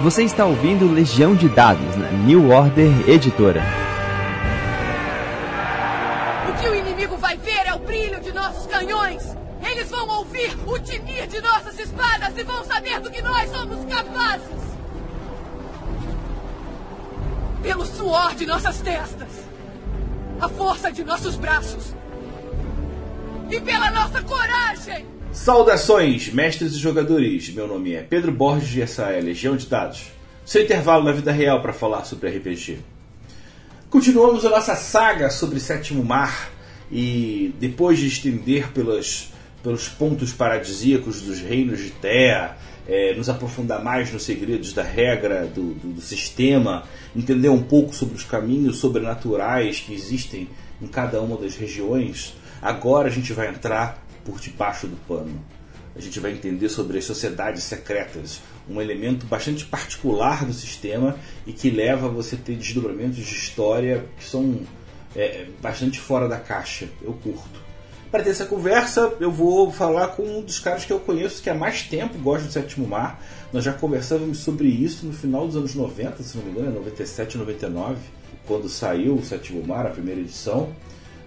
Você está ouvindo Legião de Dados na New Order Editora. O que o inimigo vai ver é o brilho de nossos canhões. Eles vão ouvir o tinir de nossas espadas e vão saber do que nós somos capazes. Pelo suor de nossas testas, a força de nossos braços e pela nossa coragem. Saudações, mestres e jogadores! Meu nome é Pedro Borges e essa é Legião de Dados. Seu intervalo na vida real para falar sobre RPG. Continuamos a nossa saga sobre Sétimo Mar e depois de estender pelas, pelos pontos paradisíacos dos reinos de Terra, é, nos aprofundar mais nos segredos da regra, do, do, do sistema, entender um pouco sobre os caminhos sobrenaturais que existem em cada uma das regiões, agora a gente vai entrar por debaixo do pano. A gente vai entender sobre as sociedades secretas, um elemento bastante particular do sistema e que leva a você ter desdobramentos de história que são é, bastante fora da caixa. Eu curto. Para ter essa conversa, eu vou falar com um dos caras que eu conheço que há mais tempo gosta do Sétimo Mar. Nós já conversávamos sobre isso no final dos anos 90, se não me engano, 97, 99, quando saiu o Sétimo Mar, a primeira edição.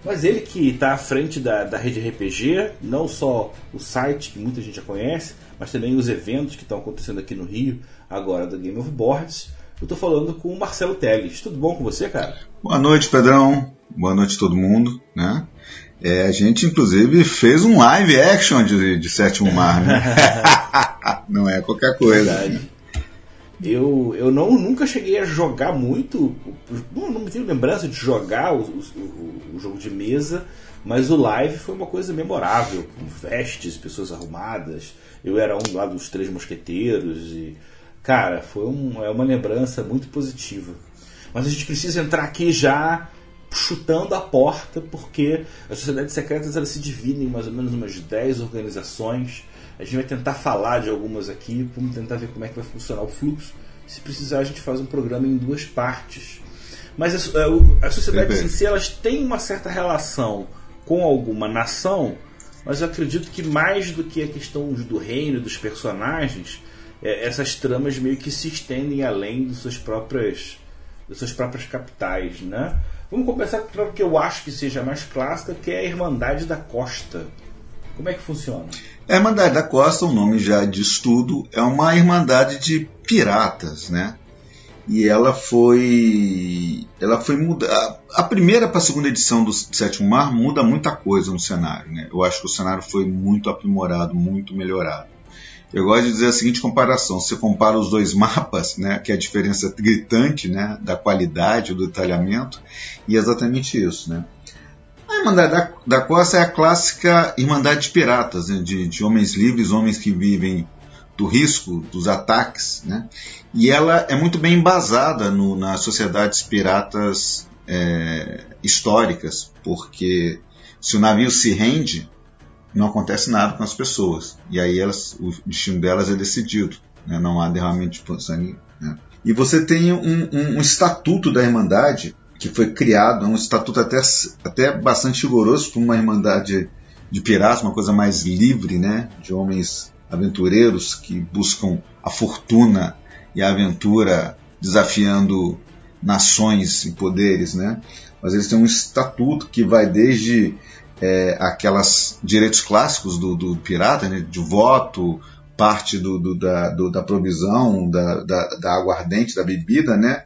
Mas ele que está à frente da, da rede RPG, não só o site que muita gente já conhece, mas também os eventos que estão acontecendo aqui no Rio, agora da Game of Boards. Eu estou falando com o Marcelo Teles. Tudo bom com você, cara? Boa noite, Pedrão. Boa noite a todo mundo, né? É, a gente, inclusive, fez um live action de, de Sétimo Mar, né? não é qualquer coisa. Verdade. Eu, eu não, nunca cheguei a jogar muito, não, não tenho lembrança de jogar o, o, o, jogo de mesa, mas o live foi uma coisa memorável, com vestes, pessoas arrumadas. Eu era um lá dos Três Mosqueteiros e, cara, foi um, é uma lembrança muito positiva. Mas a gente precisa entrar aqui já chutando a porta, porque as sociedades secretas elas se dividem em mais ou menos umas 10 organizações a gente vai tentar falar de algumas aqui, vamos tentar ver como é que vai funcionar o fluxo. Se precisar, a gente faz um programa em duas partes. Mas as, é, as sociedades em si elas têm uma certa relação com alguma nação, mas eu acredito que mais do que a questão do reino, dos personagens, é, essas tramas meio que se estendem além das suas próprias, das suas próprias capitais, né? Vamos começar pelo que eu acho que seja mais clássica, que é a Irmandade da Costa. Como é que funciona? A Irmandade da Costa, o nome já diz tudo, é uma irmandade de piratas, né? E ela foi, ela foi mudar. A primeira para a segunda edição do Sétimo Mar muda muita coisa no cenário, né? Eu acho que o cenário foi muito aprimorado, muito melhorado. Eu gosto de dizer a seguinte comparação: você compara os dois mapas, né, que é a diferença gritante, né, da qualidade, do detalhamento, e é exatamente isso, né? A Irmandade da, da Costa é a clássica Irmandade de Piratas, né? de, de homens livres, homens que vivem do risco, dos ataques, né? E ela é muito bem embasada no, nas sociedades piratas é, históricas, porque se o navio se rende, não acontece nada com as pessoas. E aí elas, o destino delas é decidido, né? não há derramamento de sangue. Né? E você tem um, um, um estatuto da Irmandade que foi criado, é um estatuto até, até bastante rigoroso para uma irmandade de piratas, uma coisa mais livre, né, de homens aventureiros que buscam a fortuna e a aventura desafiando nações e poderes, né? Mas eles têm um estatuto que vai desde é, aquelas direitos clássicos do, do pirata, né, de voto, parte do, do, da, do, da provisão, da, da, da aguardente, da bebida, né?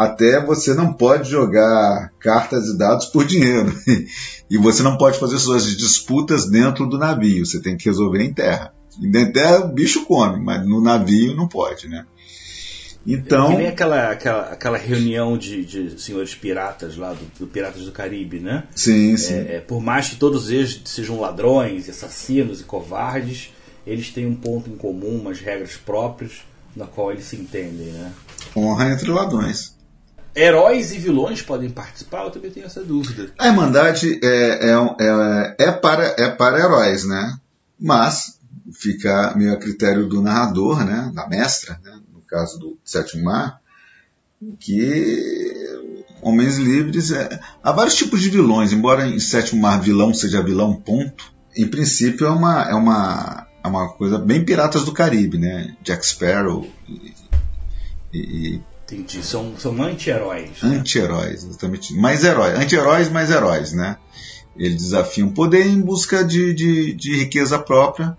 Até você não pode jogar cartas e dados por dinheiro. e você não pode fazer suas disputas dentro do navio, você tem que resolver em terra. Em terra o bicho come, mas no navio não pode, né? Então. É que nem aquela, aquela, aquela reunião de, de senhores piratas lá, do, do, Piratas do Caribe, né? Sim, sim. É, é, por mais que todos eles sejam ladrões, assassinos e covardes, eles têm um ponto em comum, umas regras próprias, na qual eles se entendem, né? Honra entre ladrões heróis e vilões podem participar? Eu também tenho essa dúvida. A Irmandade é, é, é, é, para, é para heróis, né? Mas fica meio a critério do narrador, né? Da mestra, né? no caso do Sétimo Mar, que homens livres. É... Há vários tipos de vilões, embora em Sétimo Mar vilão seja vilão, ponto. Em princípio é uma, é uma, é uma coisa bem Piratas do Caribe, né? Jack Sparrow E, Entendi. São, são anti-heróis. Né? Anti-heróis, exatamente. Mais heróis. Anti-heróis, mais heróis, né? Eles desafiam o poder em busca de, de, de, riqueza própria,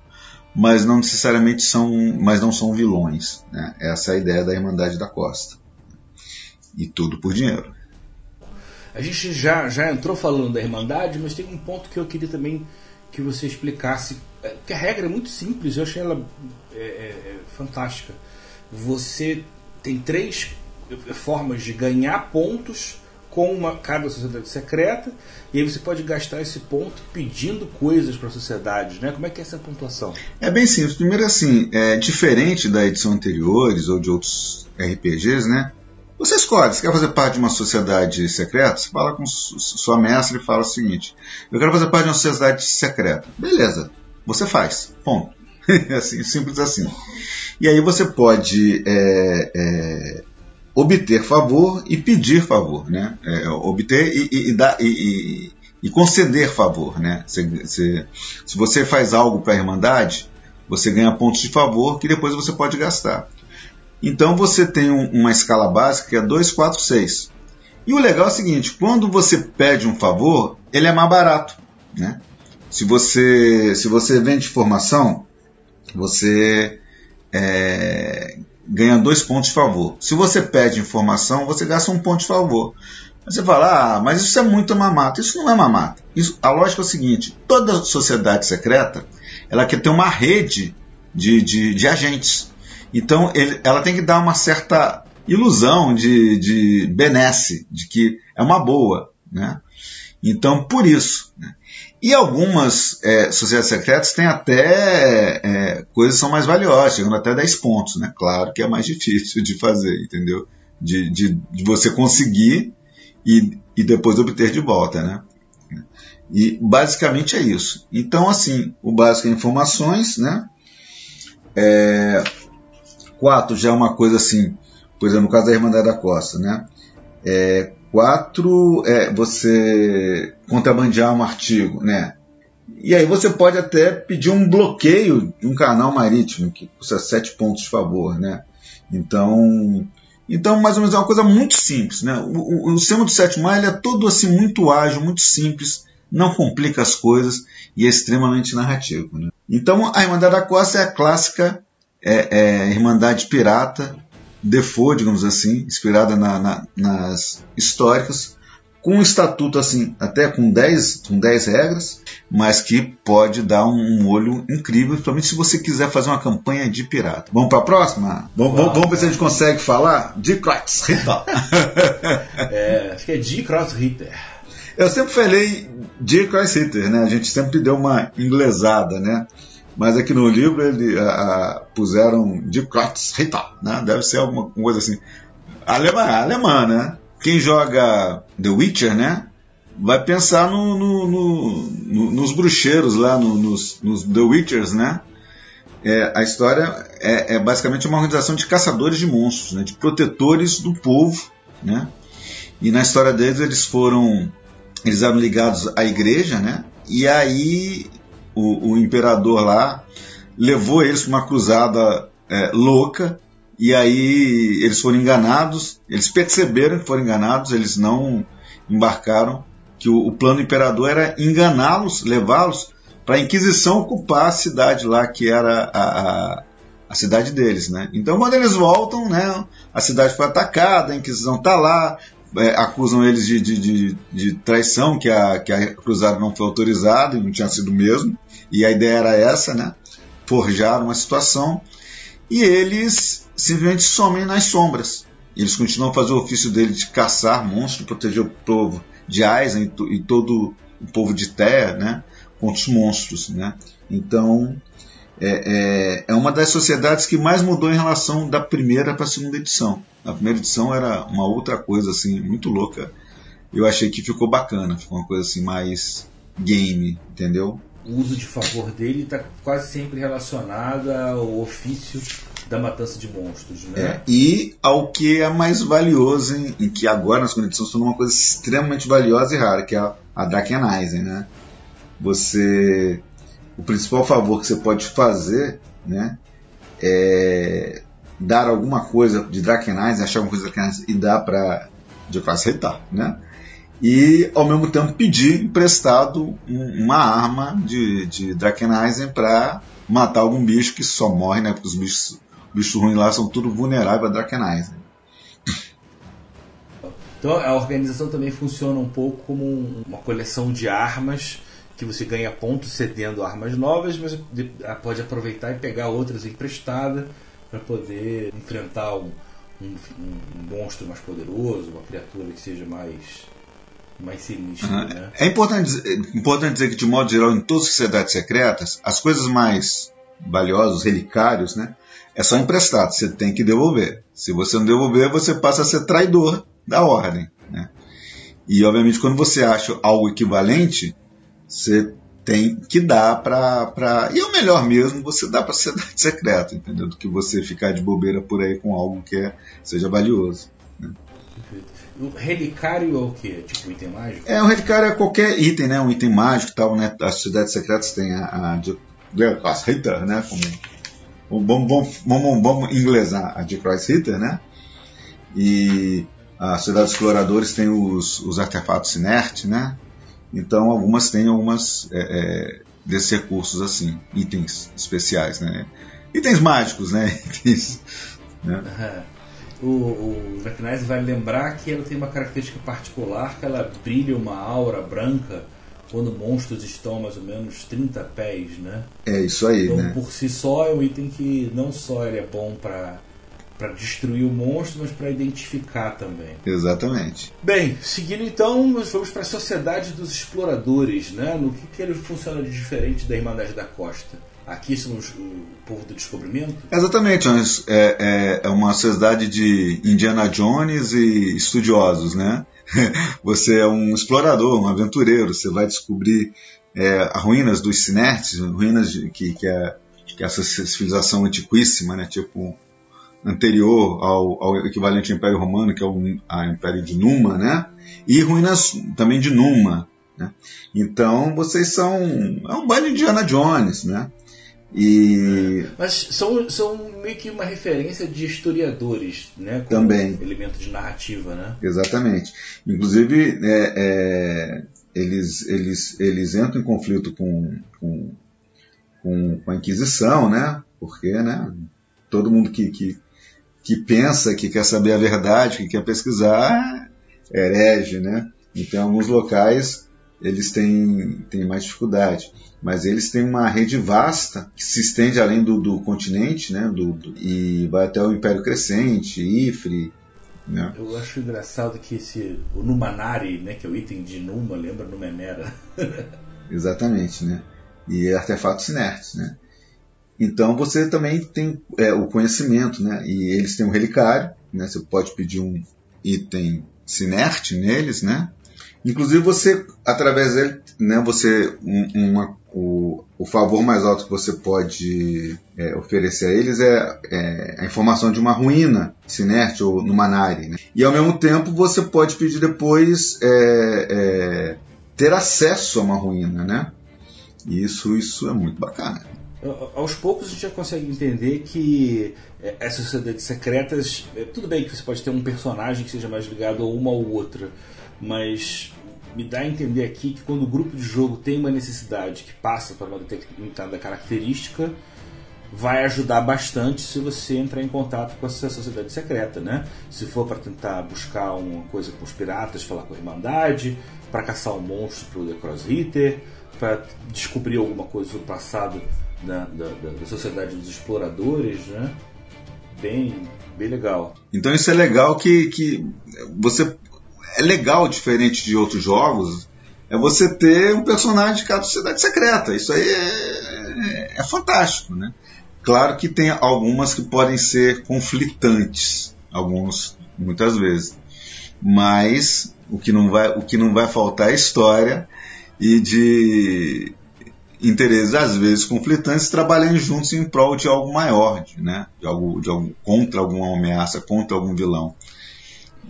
mas não necessariamente são, mas não são vilões. Né? Essa é a ideia da Irmandade da Costa. E tudo por dinheiro. A gente já, já entrou falando da Irmandade, mas tem um ponto que eu queria também que você explicasse. É, porque a regra é muito simples, eu achei ela é, é, é fantástica. Você tem três formas de ganhar pontos com uma, cada sociedade secreta, e aí você pode gastar esse ponto pedindo coisas para a sociedade, né? Como é que é essa pontuação? É bem simples. Primeiro assim, é diferente da edição anteriores ou de outros RPGs, né? Você escolhe, você quer fazer parte de uma sociedade secreta? Você fala com sua mestre e fala o seguinte: Eu quero fazer parte de uma sociedade secreta. Beleza, você faz. Ponto. assim, simples assim. E aí você pode é, é, obter favor e pedir favor, né? É, obter e, e, e, dar, e, e, conceder favor, né? Se, se, se você faz algo para a Irmandade, você ganha pontos de favor que depois você pode gastar. Então você tem um, uma escala básica que é 2, 4, 6. E o legal é o seguinte, quando você pede um favor, ele é mais barato, né? Se você, se você vende formação, você é, ganha dois pontos de favor. Se você pede informação, você gasta um ponto de favor. Você fala, ah, mas isso é muito mamata. Isso não é mamata. Isso, a lógica é o seguinte: toda sociedade secreta ela quer ter uma rede de, de, de agentes. Então ele, ela tem que dar uma certa ilusão de, de benesse, de que é uma boa. Né? Então, por isso. Né? E algumas é, sociedades secretas têm até é, coisas que são mais valiosas, chegando até 10 pontos, né? Claro que é mais difícil de fazer, entendeu? De, de, de você conseguir e, e depois obter de volta, né? E basicamente é isso. Então, assim, o básico é informações, né? É, quatro já é uma coisa assim, por exemplo, no caso da Irmandade da Costa, né? É, Quatro, é você contrabandear um artigo, né? E aí você pode até pedir um bloqueio de um canal marítimo, que custa sete pontos de favor, né? Então, então mais ou menos é uma coisa muito simples, né? O, o, o sistema do sétimo mar ele é todo assim muito ágil, muito simples, não complica as coisas e é extremamente narrativo, né? Então a Irmandade da Costa é a clássica é, é, Irmandade Pirata Defoe, digamos assim, inspirada na, na, nas históricas, com um estatuto assim, até com 10 com dez regras, mas que pode dar um, um, olho incrível, principalmente se você quiser fazer uma campanha de pirata. Vamos para a próxima? Vamos, vamos, vamos ver se a gente consegue falar de Kreuz Ritter. é, acho que é de Kreuz Ritter. Eu sempre falei de Kreuz Ritter, né? A gente sempre deu uma inglesada, né? Mas aqui no livro ele a, puseram de Ritter, né? Deve ser alguma coisa assim. Alemã, alemã, né? Quem joga The Witcher, né? Vai pensar no, no, no, nos bruxeiros lá, nos, nos, The Witchers, né? É, a história é, é, basicamente uma organização de caçadores de monstros, né? De protetores do povo, né? E na história deles eles foram, eles eram ligados à igreja, né? E aí o, o imperador lá levou eles para uma cruzada é, louca e aí eles foram enganados, eles perceberam que foram enganados, eles não embarcaram, que o, o plano do imperador era enganá-los, levá-los para a Inquisição ocupar a cidade lá que era a, a, a, cidade deles, né? Então quando eles voltam, né, a cidade foi atacada, a Inquisição está lá, é, acusam eles de, de, de, de, traição, que a, que a cruzada não foi autorizada e não tinha sido mesmo. E a ideia era essa, né? Forjar uma situação. E eles simplesmente somem nas sombras. Eles continuam a fazer o ofício dele de caçar monstros, proteger o povo de Aizen e, e todo o povo de Terra, né? Contra os monstros, né? Então, é, é, é, uma das sociedades que mais mudou em relação da primeira para a segunda edição. A primeira edição era uma outra coisa assim, muito louca. Eu achei que ficou bacana, ficou uma coisa assim mais game, entendeu? O uso de favor dele está quase sempre relacionado ao ofício da matança de monstros, né? É, e ao que é mais valioso, em, em que agora na segunda edição se tornou uma coisa extremamente valiosa e rara, que é a, a né? Você o principal favor que você pode fazer, né, é dar alguma coisa de Drakenais, achar alguma coisa de Drakenais e dar para de aceitar, né? E ao mesmo tempo pedir emprestado um, uma arma de, de Drakenisen para matar algum bicho que só morre, né? Porque os bichos, bichos ruins lá são tudo vulneráveis a Drakenisen. Então a organização também funciona um pouco como uma coleção de armas que você ganha pontos cedendo armas novas, mas pode aproveitar e pegar outras emprestadas para poder enfrentar um, um, um, monstro mais poderoso, uma criatura que seja mais mais sinistra. Uhum. Né? É importante, importante dizer que, de modo geral, em todas as sociedades secretas, as coisas mais valiosas, os relicários, né, é só emprestado, você tem que devolver. Se você não devolver, você passa a ser traidor da ordem. Né? E, obviamente, quando você acha algo equivalente, você tem que dar para. Pra... E é o melhor mesmo você dá para sociedade secreta, entendeu? Do que você ficar de bobeira por aí com algo que é, seja valioso. Né? O relicário é o que? Tipo um item mágico? É, o relicário é qualquer item, né? Um item mágico e tal, né? As sociedades secretas têm a. a, a, as Hitter, né? Como, vamos, vamos, vamos, vamos inglesar a de Christ Hitter, né? E a sociedade dos exploradores tem os, os artefatos inerte, né? Então algumas têm algumas é, é, desses recursos assim, itens especiais, né? Itens mágicos, né? Itens, né? O, o vai lembrar que ela tem uma característica particular, que ela brilha uma aura branca quando monstros estão mais ou menos 30 pés, né? É isso aí, então, né? por si só é um item que não só ele é bom para para destruir o monstro, mas para identificar também. Exatamente. Bem, seguindo então, nós vamos para a Sociedade dos Exploradores, né? No que, que ele funciona de diferente da Irmandade da Costa? Aqui somos o povo do descobrimento? Exatamente, é, é, é uma sociedade de Indiana Jones e estudiosos, né? Você é um explorador, um aventureiro, você vai descobrir é, as ruínas dos Sinertes, ruínas de, que, que, é, que é essa civilização antiquíssima, né? Tipo anterior ao, ao equivalente ao Império Romano, que é o Império de Numa, né? E ruínas também de Numa. Né? Então vocês são é um baile de Indiana Jones, né? E... Mas são, são meio que uma referência de historiadores, né? Como Também. elemento de narrativa, né? Exatamente. Inclusive, é, é, eles, eles, eles entram em conflito com, com, com, a Inquisição, né? Porque, né? Todo mundo que, que, que pensa, que quer saber a verdade, que quer pesquisar, é herege, né? Então, em alguns locais, eles têm, têm mais dificuldade mas eles têm uma rede vasta que se estende além do, do continente, né, do, do, e vai até o Império Crescente, Ifre. Né? Eu acho engraçado que esse, o Numanari, né, que é o item de Numa, lembra Numenera. Exatamente, né? E artefatos inertes, né? Então você também tem é, o conhecimento, né? E eles têm um relicário, né? Você pode pedir um item sinerte neles, né? Inclusive você, através dele, né, você um, uma, o, o favor mais alto que você pode é, oferecer a eles é, é, a informação de uma ruína sinerte ou no Manari. Né? E ao mesmo tempo você pode pedir depois é, é, ter acesso a uma ruína, né? Isso, isso é muito bacana. Aos poucos a gente já consegue entender que é, essas sociedades secretas, é, tudo bem que você pode ter um personagem que seja mais ligado a uma ou outra, mas me dá a entender aqui que quando o grupo de jogo tem uma necessidade que passa para uma determinada característica, vai ajudar bastante se você entrar em contato com essa sociedade secreta, né? Se for para tentar buscar uma coisa com os piratas, falar com a Irmandade, para caçar um monstro para o The Cross Hitter, para descobrir alguma coisa do passado da, da, da, Sociedade dos Exploradores, né? Bem, bem legal. Então isso é legal que, que você é legal, diferente de outros jogos, é você ter um personagem de cada sociedade secreta. Isso aí é, é, fantástico, né? Claro que tem algumas que podem ser conflitantes, alguns muitas vezes, mas o que não vai, o que não vai faltar é história e de interesses às vezes conflitantes trabalhando juntos em prol de algo maior, né? De algo, de algo contra alguma ameaça, contra algum vilão.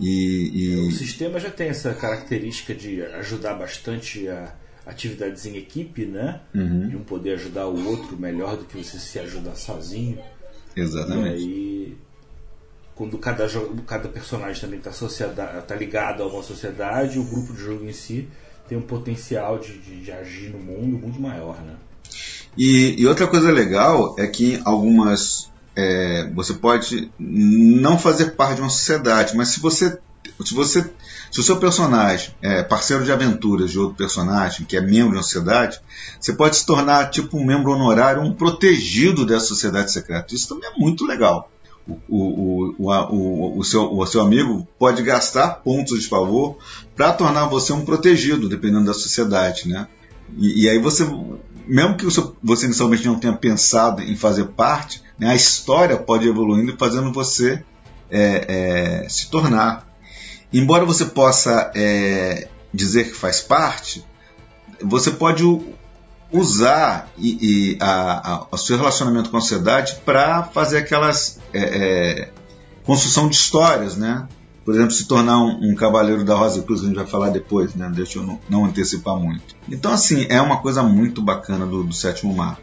E, e... O sistema já tem essa característica de ajudar bastante a atividades em equipe, né? Uhum. E um poder ajudar o outro melhor do que você se ajudar sozinho. Exatamente. E aí quando cada, cada personagem também está tá ligado a uma sociedade, o grupo de jogo em si tem um potencial de, de, de agir no mundo muito maior, né? E, e, outra coisa legal é que algumas é, você pode não fazer parte de uma sociedade, mas se você se você se o seu personagem é parceiro de aventuras de outro personagem que é membro de uma sociedade, você pode se tornar tipo um membro honorário, um protegido dessa sociedade secreta. Isso também é muito legal. O, o, o, o, o, seu, o seu amigo pode gastar pontos de favor para tornar você um protegido, dependendo da sociedade, né? E, e aí você, mesmo que você inicialmente não tenha pensado em fazer parte, né, a história pode ir evoluindo fazendo você é, é, se tornar embora você possa é, dizer que faz parte, você pode usar e, e a, a, o seu relacionamento com a sociedade para fazer aquelas é, é, construção de histórias, né? Por exemplo, se tornar um, um, cavaleiro da Rosa Cruz, a gente vai falar depois, né? Deixa eu não, não antecipar muito. Então, assim, é uma coisa muito bacana do, do Sétimo Mar.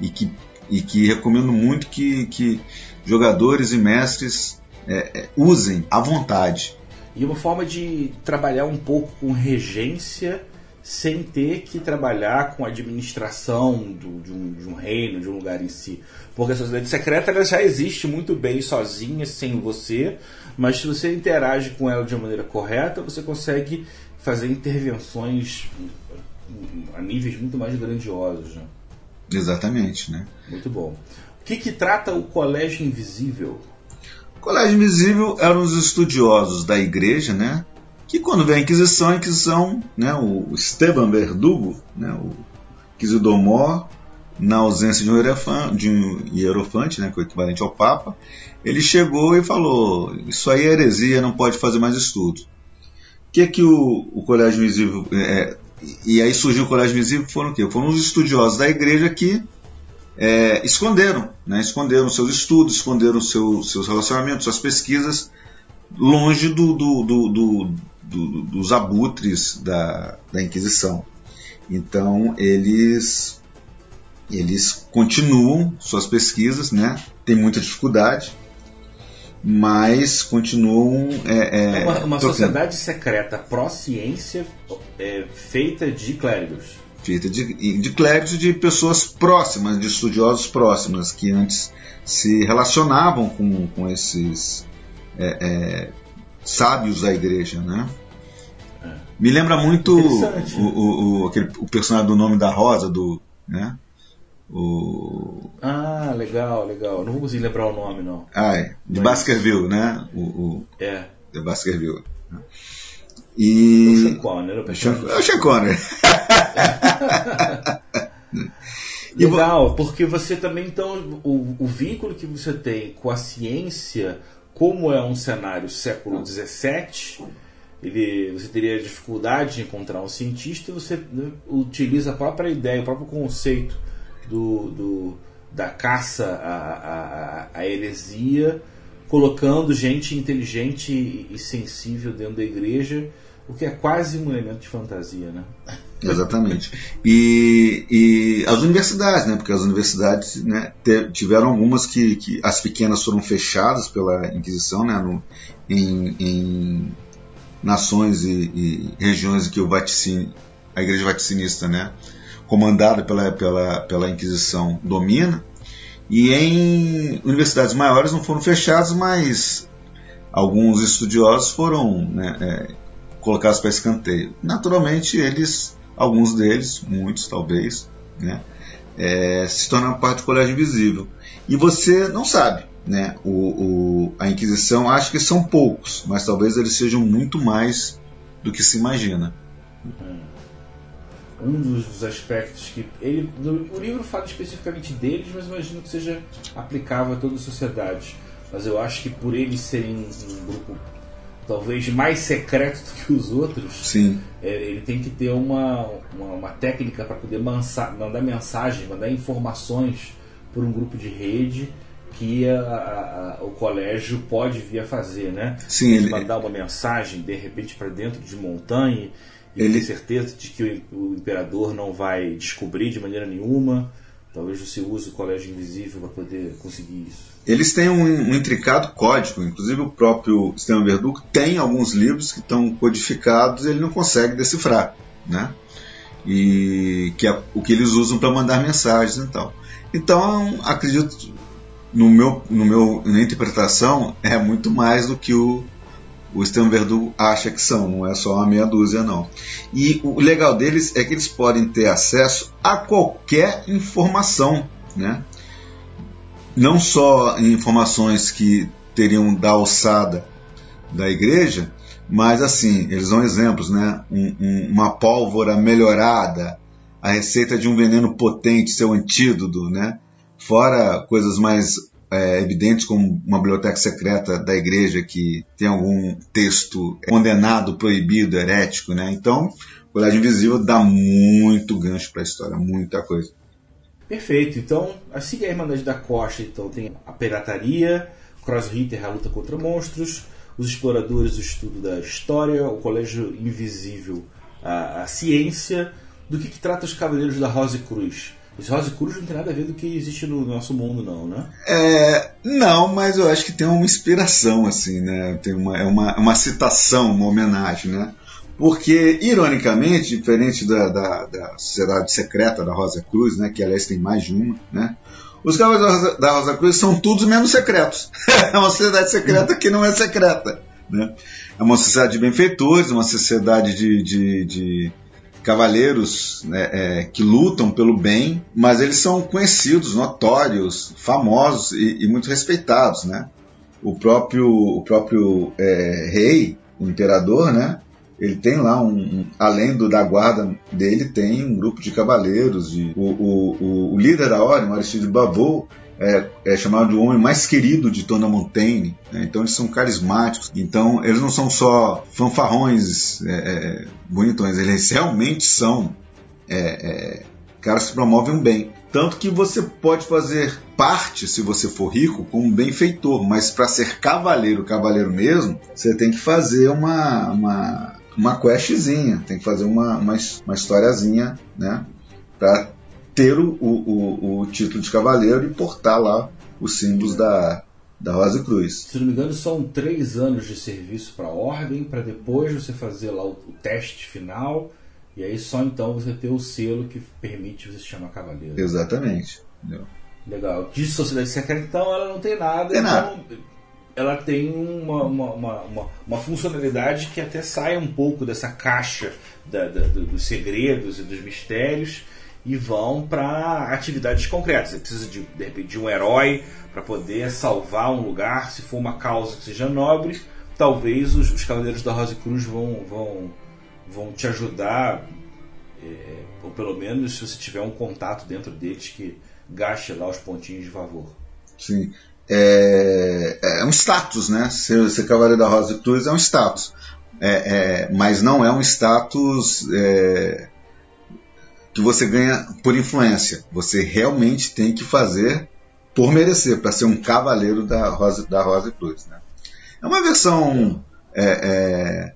E que, e que recomendo muito que, que jogadores e mestres é, é usem à vontade. E uma forma de trabalhar um pouco com regência sem ter que trabalhar com administração do, de, um, de, um, reino, de um lugar em si. Porque a sociedade secreta já existe muito bem sozinha, sem você, mas se você interage com ela de uma maneira correta, você consegue fazer intervenções a níveis muito mais grandiosos. Né? Exatamente, né? Muito bom. O que, que trata o Colégio Invisível? Colégio Invisível eram os estudiosos da igreja, né? Que quando vem a Inquisição, a Inquisição, né, o Esteban Verdugo, né, o Inquisidor Mor, na ausência de um, hierofante, de um hierofante, né, que é o equivalente ao Papa, ele chegou e falou: Isso aí é heresia, não pode fazer mais estudo. O que é que o, o Colégio Invisível. É, e aí surgiu o Colégio Invisível foram o quê? Foram os estudiosos da igreja que é, esconderam, né? esconderam seus estudos, esconderam seu, seus relacionamentos, suas pesquisas, longe do, do, do, dos abutres da, da Inquisição. Então eles eles continuam suas pesquisas, né? Tem muita dificuldade, mas continuam. É, é, é uma, uma sociedade secreta pró-ciência é, feita de clérigos feita de, de clérigos de pessoas próximas, de estudiosos próximas, que antes se relacionavam com, com esses é, é, sábios da igreja, né? É. Me lembra muito o, o, o, aquele, o personagem do nome da Rosa, do, né? O... Ah, legal, legal. Não vou conseguir lembrar o nome, não. Ah, é. De Mas... Baskerville, né? O, o... É. De Baskerville. E... O Sean Connery. O Sean, o Sean Connery. Legal, porque você também, então, o, o vínculo que você tem com a ciência, como é um cenário século XVII, ele, você teria dificuldade de encontrar um cientista, você né, utiliza a própria ideia, o próprio conceito do, do da caça à, à, à heresia, colocando gente inteligente e sensível dentro da igreja o que é quase um elemento de fantasia, né? Exatamente. E, e as universidades, né? Porque as universidades né, tiveram algumas que, que as pequenas foram fechadas pela Inquisição, né? No, em, em nações e, e, regiões em que o vaticínio, a Igreja Vaticinista, né? Comandada pela, pela, pela Inquisição, domina. E em universidades maiores não foram fechadas, mas alguns estudiosos foram né, é, colocados para escanteio. Naturalmente, eles, alguns deles, muitos talvez, né, é, se tornam parte do colégio invisível. E você não sabe. Né? O, o, a Inquisição acha que são poucos, mas talvez eles sejam muito mais do que se imagina. Um dos aspectos que. Ele, o livro fala especificamente deles, mas imagino que seja aplicável a toda a sociedade. Mas eu acho que por eles serem um grupo talvez mais secreto do que os outros, Sim. É, ele tem que ter uma, uma, uma técnica para poder mansa, mandar mensagem, mandar informações por um grupo de rede que a, a, a, o colégio pode vir a fazer, né? Sim, ele... mandar uma mensagem de repente para dentro de montanha e ele... ter certeza de que o, imperador não vai descobrir de maneira nenhuma Talvez você use o Colégio Invisível para poder conseguir isso. Eles têm um, um, intricado código, inclusive o próprio Sistema Verdugo tem alguns livros que estão codificados e ele não consegue decifrar, né? E que é o que eles usam para mandar mensagens e tal. Então, acredito no meu, no meu, na interpretação é muito mais do que o o Estevam Verdugo acha que são, não é só uma meia dúzia, não. E o legal deles é que eles podem ter acesso a qualquer informação, né? Não só informações que teriam da alçada da igreja, mas assim, eles dão exemplos, né? Um, um, uma pólvora melhorada, a receita de um veneno potente, seu antídoto, né? Fora coisas mais é, evidentes como uma biblioteca secreta da igreja que tem algum texto condenado, proibido, herético, né? Então, Colégio Invisível dá muito gancho para a história, muita coisa. Perfeito. Então, assim que a Irmandade da Costa, então tem a pirataria, Crossritter, a luta contra monstros, os exploradores, o estudo da história, o Colégio Invisível, a, a ciência, do que, que trata os Cavaleiros da Rosa e Cruz. Rosa Cruz não tem nada a ver do que existe no nosso mundo, não, né? É, não, mas eu acho que tem uma inspiração, assim, né? Tem uma, é uma, uma citação, uma homenagem, né? Porque, ironicamente, diferente da, da, da, Sociedade Secreta da Rosa Cruz, né? Que aliás tem mais de uma, né? Os Cavaleiros da Rosa, da Rosa Cruz são todos menos secretos. é uma sociedade secreta que não é secreta, né? É uma sociedade de benfeitores, uma sociedade de, de, de cavaleiros né, é, que lutam pelo bem, mas eles são conhecidos, notórios, famosos e, e muito respeitados, né? O próprio, o próprio é, rei, o imperador, né? Ele tem lá um, um, além do da guarda dele tem um grupo de cavaleiros o, o, o, líder da ordem, Aristide Bavot, é, é, chamado de o homem mais querido de Dona Montaigne. Né? Então eles são carismáticos. Então eles não são só fanfarrões é, é bonitões, eles realmente são é, é, caras que promovem um bem. Tanto que você pode fazer parte, se você for rico, como um benfeitor, mas para ser cavaleiro, cavaleiro mesmo, você tem que fazer uma, uma, uma questzinha, tem que fazer uma, uma, uma historiazinha, né? Para ter o, o, o, título de cavaleiro e portar lá os símbolos da, da Rosa Cruz. Se não me engano, são três anos de serviço para a ordem, para depois você fazer lá o, o, teste final, e aí só então você ter o selo que permite você se chamar cavaleiro. Exatamente. Entendeu? Legal. De sociedade secreta, então, ela não tem nada. Tem então, nada. Ela tem uma, uma, uma, uma, uma funcionalidade que até sai um pouco dessa caixa da, da, dos segredos e dos mistérios e vão para atividades concretas. Você precisa de, de repente de um herói para poder salvar um lugar, se for uma causa que seja nobre, talvez os, os Cavaleiros da Rosa Cruz vão, vão, vão te ajudar, é, ou pelo menos se você tiver um contato dentro deles que gaste lá os pontinhos de favor. Sim. É, é um status, né? Ser, ser Cavaleiro da Rosa Cruz é um status. É, é, mas não é um status é, que você ganha por influência. Você realmente tem que fazer por merecer, para ser um cavaleiro da Rosa, da Rosa Cruz. Né? É uma versão é,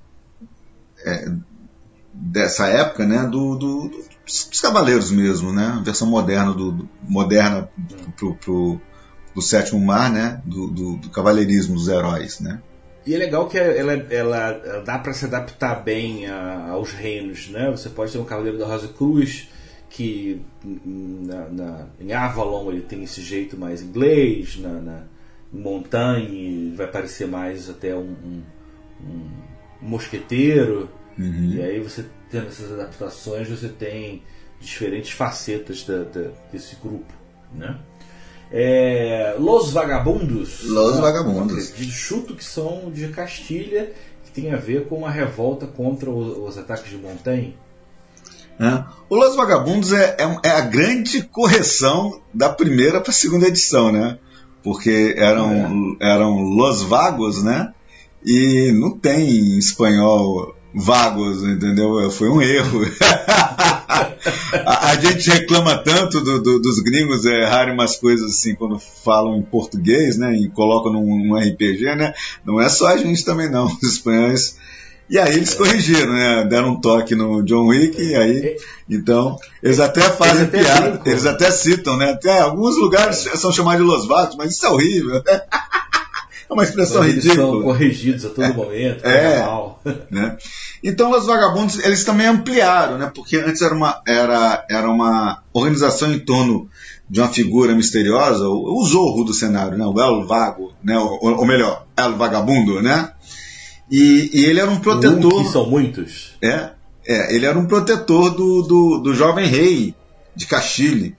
é, é, dessa época né, do, do, dos cavaleiros mesmo, né? versão moderna do, do moderna pro, pro, do sétimo mar, né? do, do, do cavalheirismo dos heróis. Né? E é legal que ela, ela dá para se adaptar bem a, aos reinos, né? Você pode ter um Cavaleiro da Rosa Cruz que na, na, em Avalon ele tem esse jeito mais inglês, na, na em Montagne vai parecer mais até um, um, um mosqueteiro. Uhum. E aí você tendo essas adaptações, você tem diferentes facetas da, da, desse grupo, né? É, Los Vagabundos. Los Vagabundos. De chuto que são de Castilha, que tem a ver com a revolta contra os, os ataques de Montaigne. É. O Los Vagabundos é, é, é, a grande correção da primeira para a segunda edição, né? Porque eram, é. eram Los Vagos, né? E não tem em espanhol vagos, entendeu? Foi um erro. a, a, gente reclama tanto do, do, dos gringos errarem umas coisas assim quando falam em português, né? E colocam num, num, RPG, né? Não é só a gente também não. Os espanhóis E aí eles corrigiram, né? Deram um toque no John Wick, e aí. Então, eles até fazem Eles até piada, brincam. eles até citam, né? Até alguns lugares são chamados de Los Vagos, mas isso é horrível. É uma expressão Eles são ridícula. corrigidos a todo momento, É. né? Então, os vagabundos eles também ampliaram, né? Porque antes era uma, era, era uma organização em torno de uma figura misteriosa, o, o Zorro do cenário, né? O El Vago, né? Ou, ou melhor, El Vagabundo, né? E, e ele era um protetor. Um que são muitos. É, é, ele era um protetor do, do, do jovem rei de Cachille.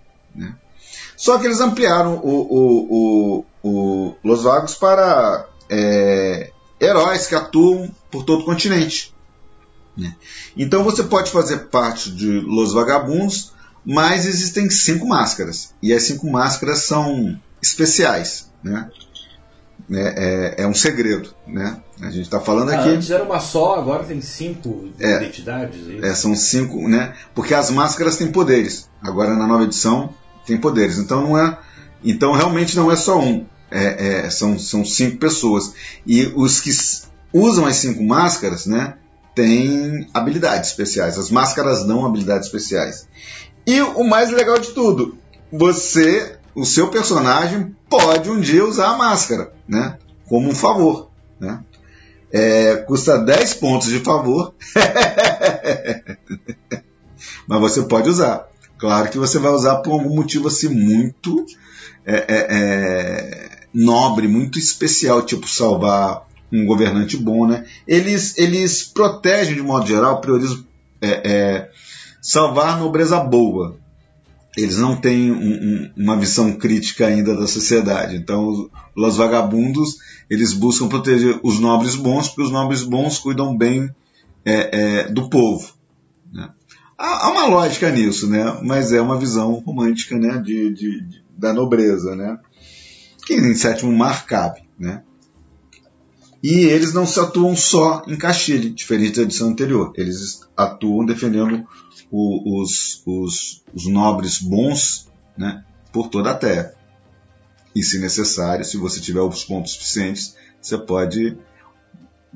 Só que eles ampliaram o, o, o, o Los Vagos para é, heróis que atuam por todo o continente. né? Então você pode fazer parte de Los Vagabundos, mas existem cinco máscaras. E as cinco máscaras são especiais. Né? É, é, é um segredo. Né? A gente está falando Ah, aqui. antes era uma só, agora tem cinco É. identidades. é? É, são cinco, né? Porque as máscaras têm poderes. Agora na nova edição tem poderes. Então não é. Então realmente não é só um. É, é, são, são cinco pessoas. E os que usam as cinco máscaras, né? Têm habilidades especiais. As máscaras dão habilidades especiais. E o mais legal de tudo, você, o seu personagem, pode um dia usar a máscara, né? Como um favor, né? É, custa 10 pontos de favor mas você pode usar. Claro que você vai usar por algum motivo assim muito é, é, é, nobre, muito especial, tipo salvar um governante bom, né? Eles, eles protegem de modo geral, priorizam é, é, salvar nobreza boa. Eles não têm um- um- uma visão crítica ainda da sociedade. Então, os, os vagabundos eles buscam proteger os nobres bons, porque os nobres bons cuidam bem é, do povo. né? Há, há uma lógica nisso, né? Mas é uma visão romântica, né? De, de- de- da nobreza, né? Que em sétimo mar cabe, né? E eles não se atuam só em Castilho, diferente da edição anterior. Eles atuam defendendo o- os, os, os nobres bons, né? Por toda a terra. E se necessário, se você tiver os pontos suficientes, você pode,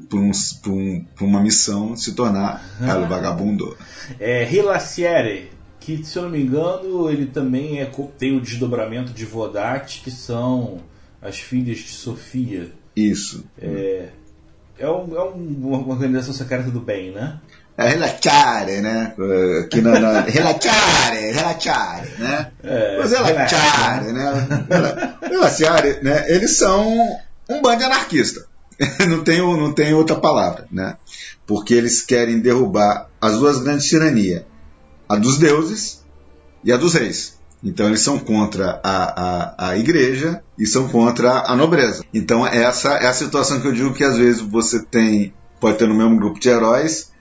por, um- por um- por uma missão, se tornar El Vagabundo. É Rilaciere, que se eu não me engano, ele também é, tem o desdobramento de Vodat, que são as filhas de Sofia. Isso. É, um- é um- uma organização secreta do bem, né? É relaxare, né? Eh, na, na relaxare, relaxare, né? É, Mas né? Relaxare, né? Eles são um bando de anarquista. Não tem, não tem outra palavra, né? Porque eles querem derrubar as duas grandes tiranias, a dos deuses e a dos reis. Então eles são contra a, a, a igreja e são contra a nobreza. Então essa é a situação que eu digo que às vezes você tem, pode ter no mesmo grupo de heróis,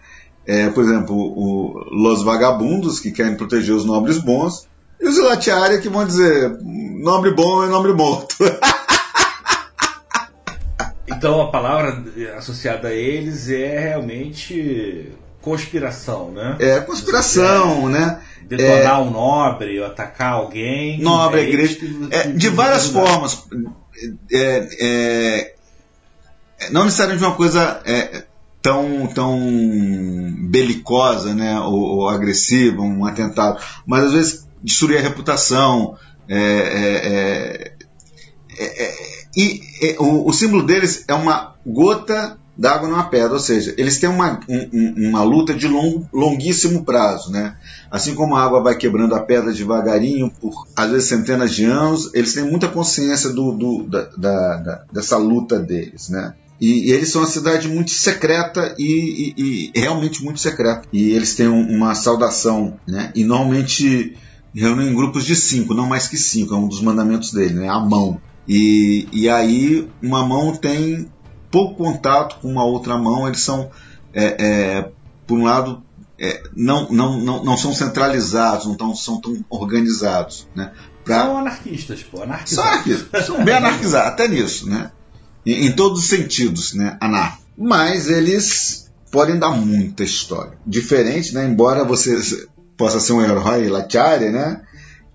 é, por exemplo, o, Los Vagabundos, que querem proteger os nobres bons, e os Ilatiária que vão dizer nobre bom é nobre morto. Então a palavra associada a eles é realmente conspiração, né? É conspiração, né? Detonar um nobre, ou atacar alguém. Nobre, é a igreja. É, que- de várias formas. É, é, é, não necessariamente uma coisa é, tão, tão belicosa né, ou, ou agressiva, um atentado, mas às vezes destruir a reputação. é, e o, o símbolo deles é uma gota d'água numa pedra, ou seja, eles têm uma, um- um- uma luta de long, longuíssimo prazo. Né? Assim como a água vai quebrando a pedra devagarinho, por às vezes centenas de anos, eles têm muita consciência do, do- da, da- da- dessa luta deles. Né? E, e eles são uma cidade muito secreta e, e- e realmente muito secreta. E eles têm um- uma saudação, né? e normalmente reúnem em grupos de cinco, não mais que cinco, é um dos mandamentos dele, né? a mão. E, e aí uma mão tem pouco contato com uma outra mão, eles são, é, é, por um lado, é, não, não, não, não são centralizados, não tão, são tão organizados. Né? Pra- São anarquistas, pô, são anarquistas, são bem anarquizados, até nisso, né? Em, em todos os sentidos, né? Anar. Mas eles podem dar muita história. Diferente, né? Embora você possa ser um herói latiária, né?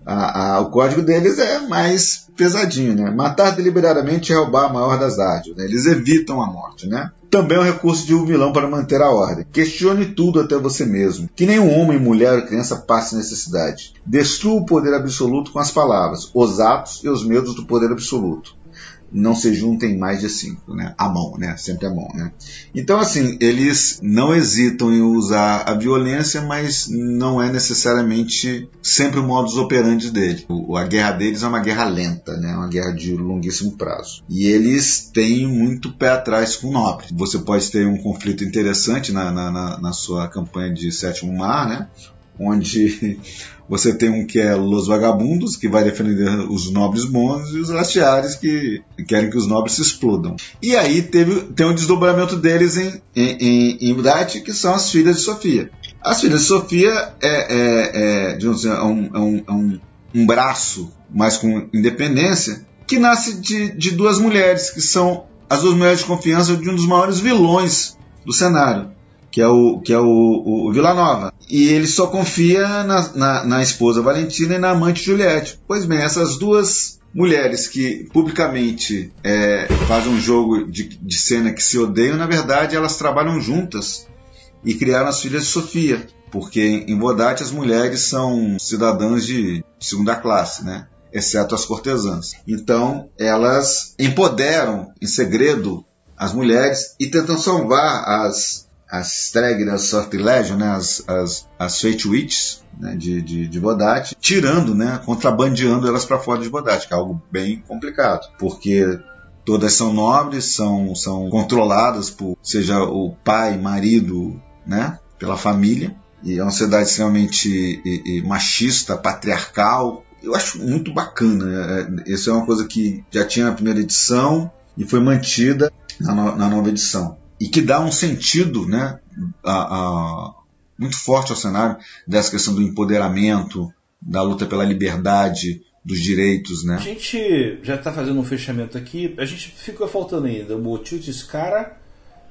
A, a, o código deles é mais pesadinho, né? Matar deliberadamente e roubar a maior das dádivas. Né? Eles evitam a morte, né? Também é um recurso de um vilão para manter a ordem. Questione tudo até você mesmo. Que nenhum homem, mulher ou criança passe necessidade. Destrua o poder absoluto com as palavras, os atos e os medos do poder absoluto não se juntem mais de cinco, né? A mão, né? Sempre a mão, né? Então, assim, eles não hesitam em usar a violência, mas não é necessariamente sempre o modus operandi dele. O, a guerra deles é uma guerra lenta, né? Uma guerra de longuíssimo prazo. E eles têm muito pé atrás com o nobre. Você pode ter um conflito interessante na, na, na, sua campanha de Sétimo Mar, né? Onde você tem um que é Los Vagabundos, que vai defender os nobres bons, e os Lastiares, que querem que os nobres se explodam. E aí teve, tem um desdobramento deles em, em, em, em que são as filhas de Sofia. As filhas de Sofia é, é, é, dizer, é, um, é, um, é um, um, braço, mais com independência, que nasce de, de duas mulheres, que são as duas mulheres de confiança de um dos maiores vilões do cenário, que é o, que é o, o, o Vila Nova. E ele só confia na, na, na, esposa Valentina e na amante Juliette. Pois bem, essas duas mulheres que publicamente é, fazem um jogo de, de cena que se odeiam, na verdade elas trabalham juntas e criaram as filhas de Sofia. Porque em Vodate as mulheres são cidadãs de segunda classe, né? exceto as cortesãs. Então, elas empoderam em segredo as mulheres e tentam salvar as as Streg das Sortilégio, né, as, as, as Fate Witches né, de, de, de Bodate, tirando, né, contrabandeando elas para fora de Bodate, que é algo bem complicado, porque todas são nobres, são, são controladas por, seja o pai, marido, né, pela família, e é uma sociedade extremamente e, e machista, patriarcal. Eu acho muito bacana. É, isso é uma coisa que já tinha na primeira edição e foi mantida na, no, na nova edição e que dá um sentido né, a, a, muito forte ao cenário dessa questão do empoderamento, da luta pela liberdade, dos direitos. Né? A gente já está fazendo um fechamento aqui, a gente fica faltando ainda o Motiu Skara,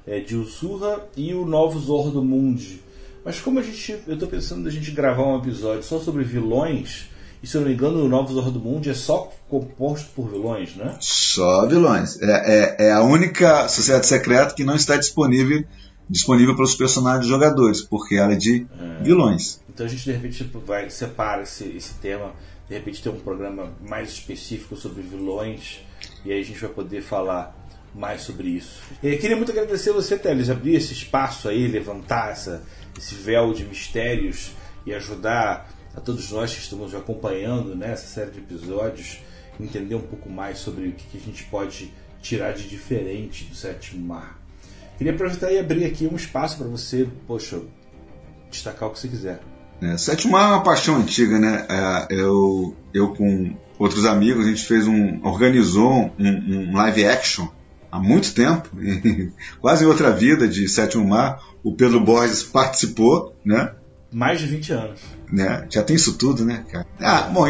é, de Usurra e o Novo Zorro Mundi. Mas como a gente, eu estou pensando da gente gravar um episódio só sobre vilões, e se eu não me engano, o Novos Horror do Mundo é só composto por vilões, né? Só vilões. É, é, é, a única sociedade secreta que não está disponível disponível para os personagens jogadores, porque ela é de é. vilões. Então a gente de repente vai separa esse, esse tema, de repente tem um programa mais específico sobre vilões e aí a gente vai poder falar mais sobre isso. Eu queria muito agradecer a você, Teles, abrir esse espaço aí, levantar essa, esse véu de mistérios e ajudar a todos nós que estamos acompanhando né, essa série de episódios, entender um pouco mais sobre o que a gente pode tirar de diferente do sétimo mar. Queria aproveitar e abrir aqui um espaço para você, poxa, destacar o que você quiser. É, sétimo mar é uma paixão antiga, né? É, eu, eu com outros amigos, a gente fez um, organizou um, um live action há muito tempo, quase outra vida de Sétimo Mar. O Pedro Borges participou, né? Mais de 20 anos. Né? Já tem isso tudo, né, cara? Ah, bom,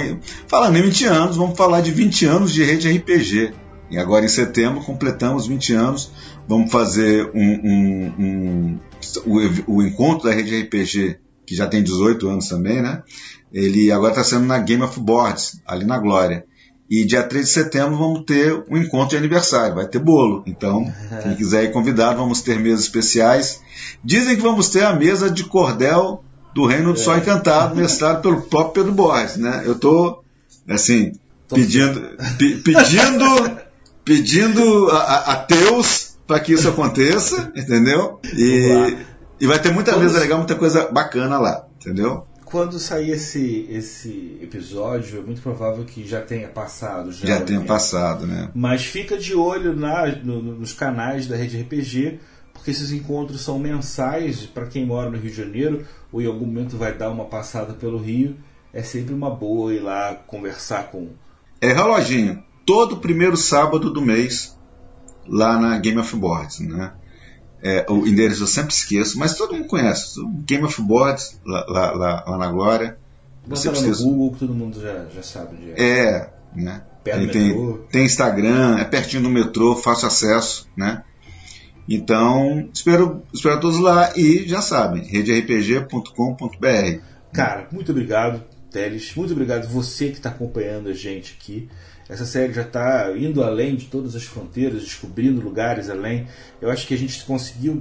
falando em 20 anos, vamos falar de 20 anos de rede RPG. E agora em setembro completamos 20 anos. Vamos fazer um, um, um o, o, encontro da rede RPG, que já tem 18 anos também, né? Ele agora está sendo na Game of Boards, ali na Glória. E dia 3 de setembro vamos ter um encontro de aniversário, vai ter bolo. Então, quem quiser ir convidado, vamos ter mesas especiais. Dizem que vamos ter a mesa de cordel do Reino do é. Sol Encantado, mestrado pelo próprio Pedro Borges, né? Eu tô assim pedindo, pe, pedindo, pedindo a, a, Deus para que isso aconteça, entendeu? E, e vai ter muita mesa legal, muita coisa bacana lá, entendeu? Quando sair esse, esse episódio, é muito provável que já tenha passado. Já, já tenha passado, né? Mas fica de olho na, no, nos canais da Rede RPG, porque esses encontros são mensais para quem mora no Rio de Janeiro ou em algum momento vai dar uma passada pelo Rio, é sempre uma boa ir lá conversar com. É reloginho. Todo primeiro sábado do mês, lá na Game of Boards, né? É, o endereço eu sempre esqueço, mas todo mundo conhece. Game of Boards, lá, lá, lá, lá na Glória. Você precisa... no Google que todo mundo já, já sabe onde é. É, né? Tem, tem, tem, Instagram, é pertinho do metrô, fácil acesso, né? Então, espero, espero todos lá e já sabem, rederpg.com.br. Cara, muito obrigado. Teles. Muito obrigado você que está acompanhando a gente aqui. Essa série já está indo além de todas as fronteiras, descobrindo lugares além. Eu acho que a gente conseguiu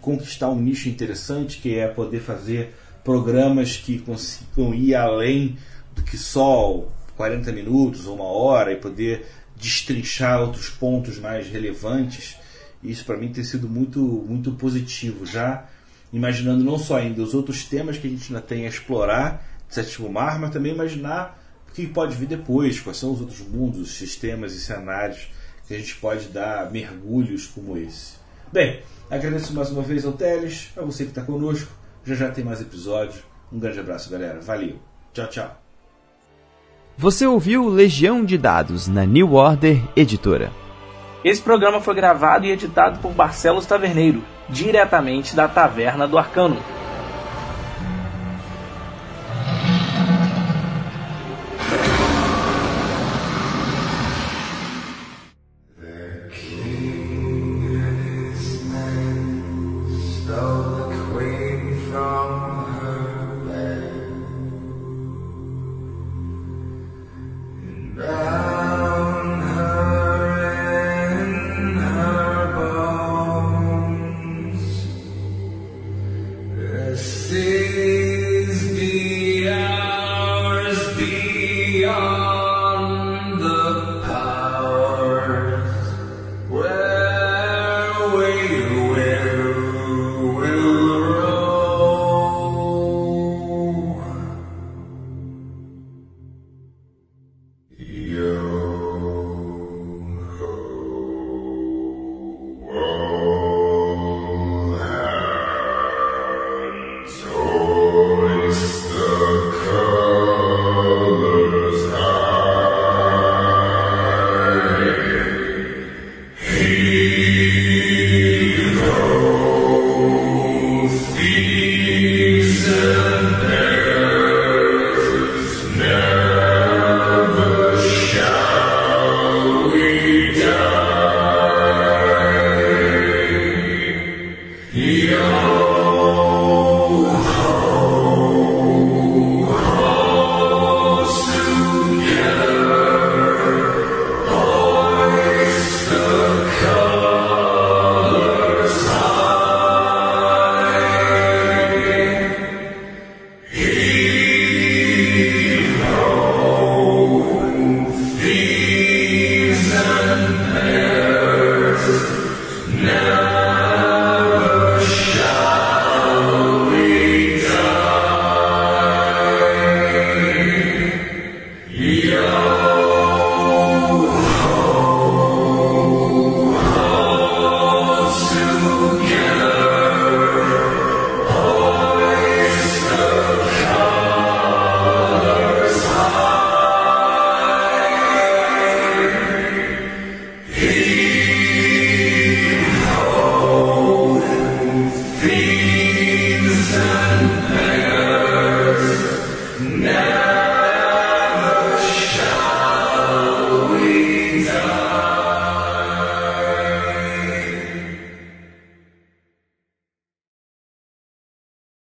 conquistar um nicho interessante, que é poder fazer programas que consigam ir além do que só 40 minutos ou uma hora e poder destrinchar outros pontos mais relevantes. Isso para mim tem sido muito, muito positivo. Já imaginando não só ainda os outros temas que a gente ainda tem a explorar de Sétimo Mar, mas também imaginar o que pode vir depois, quais são os outros mundos, os sistemas e cenários que a gente pode dar mergulhos como esse. Bem, agradeço mais uma vez ao Teles, a você que está conosco. Já já tem mais episódios. Um grande abraço, galera. Valeu. Tchau, tchau. Você ouviu Legião de Dados na New Order Editora. Esse programa foi gravado e editado por Barcelos Taverneiro, diretamente da Taverna do Arcano.